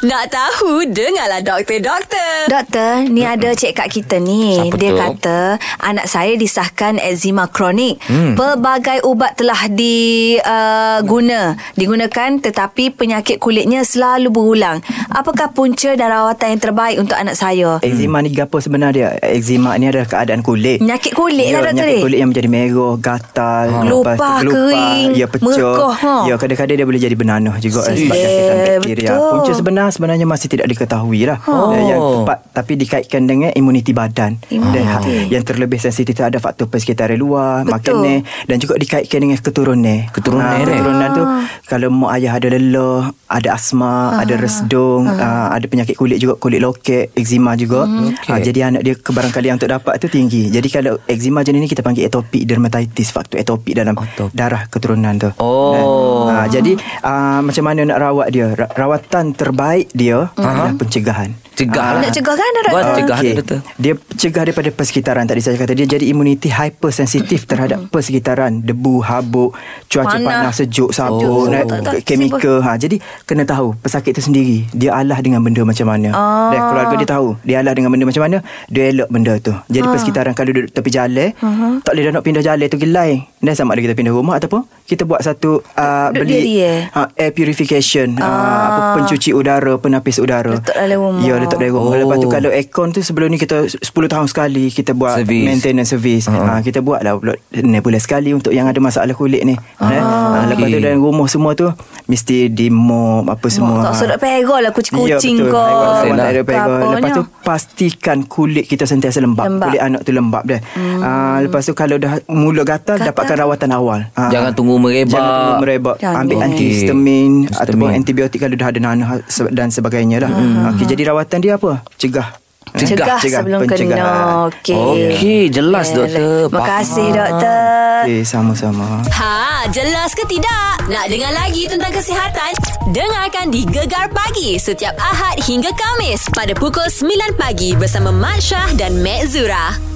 Nak tahu, dengarlah doktor, doktor. Doktor, ni ada cik kak kita ni. Siapa Dia tu? kata anak saya disahkan eczema kronik. Hmm. Pelbagai ubat telah diguna, digunakan tetapi penyakit kulitnya selalu berulang. Apakah punca dan rawatan yang terbaik untuk anak saya? Eczema ni gapo sebenarnya? Eczema ni adalah keadaan kulit. Penyakit kulit lah, ya, doktor Penyakit kulit yang menjadi merah, gatal, Gelupah, lepas tu kering, ya pecah. merekah, ha. Ya, kadang-kadang dia boleh jadi benanah juga eh, sebab jangkitan bakteria. betul. Punca sebenar sebenarnya masih tidak diketahui lah. Oh. Dan Yang tepat tapi dikaitkan dengan imuniti badan. Imuniti. Dan ha- yang terlebih sensitif ada faktor persekitaran luar, Betul. makanan dan juga dikaitkan dengan keturunan. Keturunan Ah, keturunan tu kalau mak ayah ada lelah, ada asma, ada resdung, ah, ada penyakit kulit juga, kulit lokek, eczema juga. Okey. Ah, jadi anak dia kebarangkalian untuk dapat tu tinggi. Jadi kalau eczema jenis ni kita panggil atopic dermatitis, faktor atopik dalam Atopic. darah keturunan tu. Oh. Ah, jadi ah, macam mana nak rawat dia? Ra- rawatan terbaik dia adalah pencegahan. Cegah lah. Nak cegah kan? Buat cegah Okey. dia betul. Dia cegah daripada persekitaran tadi saya kata dia jadi imuniti hypersensitif terhadap persekitaran debu, habuk, cuaca Panas. panas, sejuk, Oh. sabun, eh, Tak- tak- kemikal. Ha jadi kena tahu pesakit tu sendiri dia alah dengan benda macam mana. Ah. Dan keluarga dia tahu dia alah dengan benda macam mana, dia elok benda tu. Jadi Ah. persekitaran kalau duduk tepi jalan, Uh-huh. tak boleh dah nak pindah jalan tu gelai. Dan sama ada kita pindah rumah ataupun kita buat satu uh, Duduk beli diri, eh? ha, air purification, Ah. uh, apa pencuci udara, penapis udara. Letak dalam rumah. Ya, letak dalam rumah. Oh. Lepas tu kalau aircon tu sebelum ni kita 10 tahun sekali kita buat Servis. maintenance service. Ha. Ha, kita buat lah bulan sekali untuk yang ada masalah kulit ni. Ah, ha, lepas tu dalam rumah semua tu mesti di mop apa semua. tak sedap perah lah kucing-kucing ya, betul. kau. Tak ada. Apanya? Lepas tu pastikan kulit kita sentiasa lembab. Lembab. Kulit anak tu lembab dah. Hmm. Ha, lepas tu kalau dah mula gatal, Gatal. dapatkan rawatan awal. Ha. Jangan tunggu merebak. Jangan tunggu merebak. Jangan. Ambil Okey. antihistamin Histamin. ataupun antibiotik kalau dah ada nanah dan sebagainya lah. Hmm. Okey, jadi rawatan dia apa? Cegah. Cegah, sebelum kena. pencegahan. Okey. Okey, jelas, doktor. Terima kasih doktor. Okey, sama-sama. Ha, jelas ke tidak? Nak dengar lagi tentang kesihatan? Dengarkan di Gegar Pagi setiap Ahad hingga Kamis pada pukul 9 pagi bersama Mat Syah dan Mek Zura.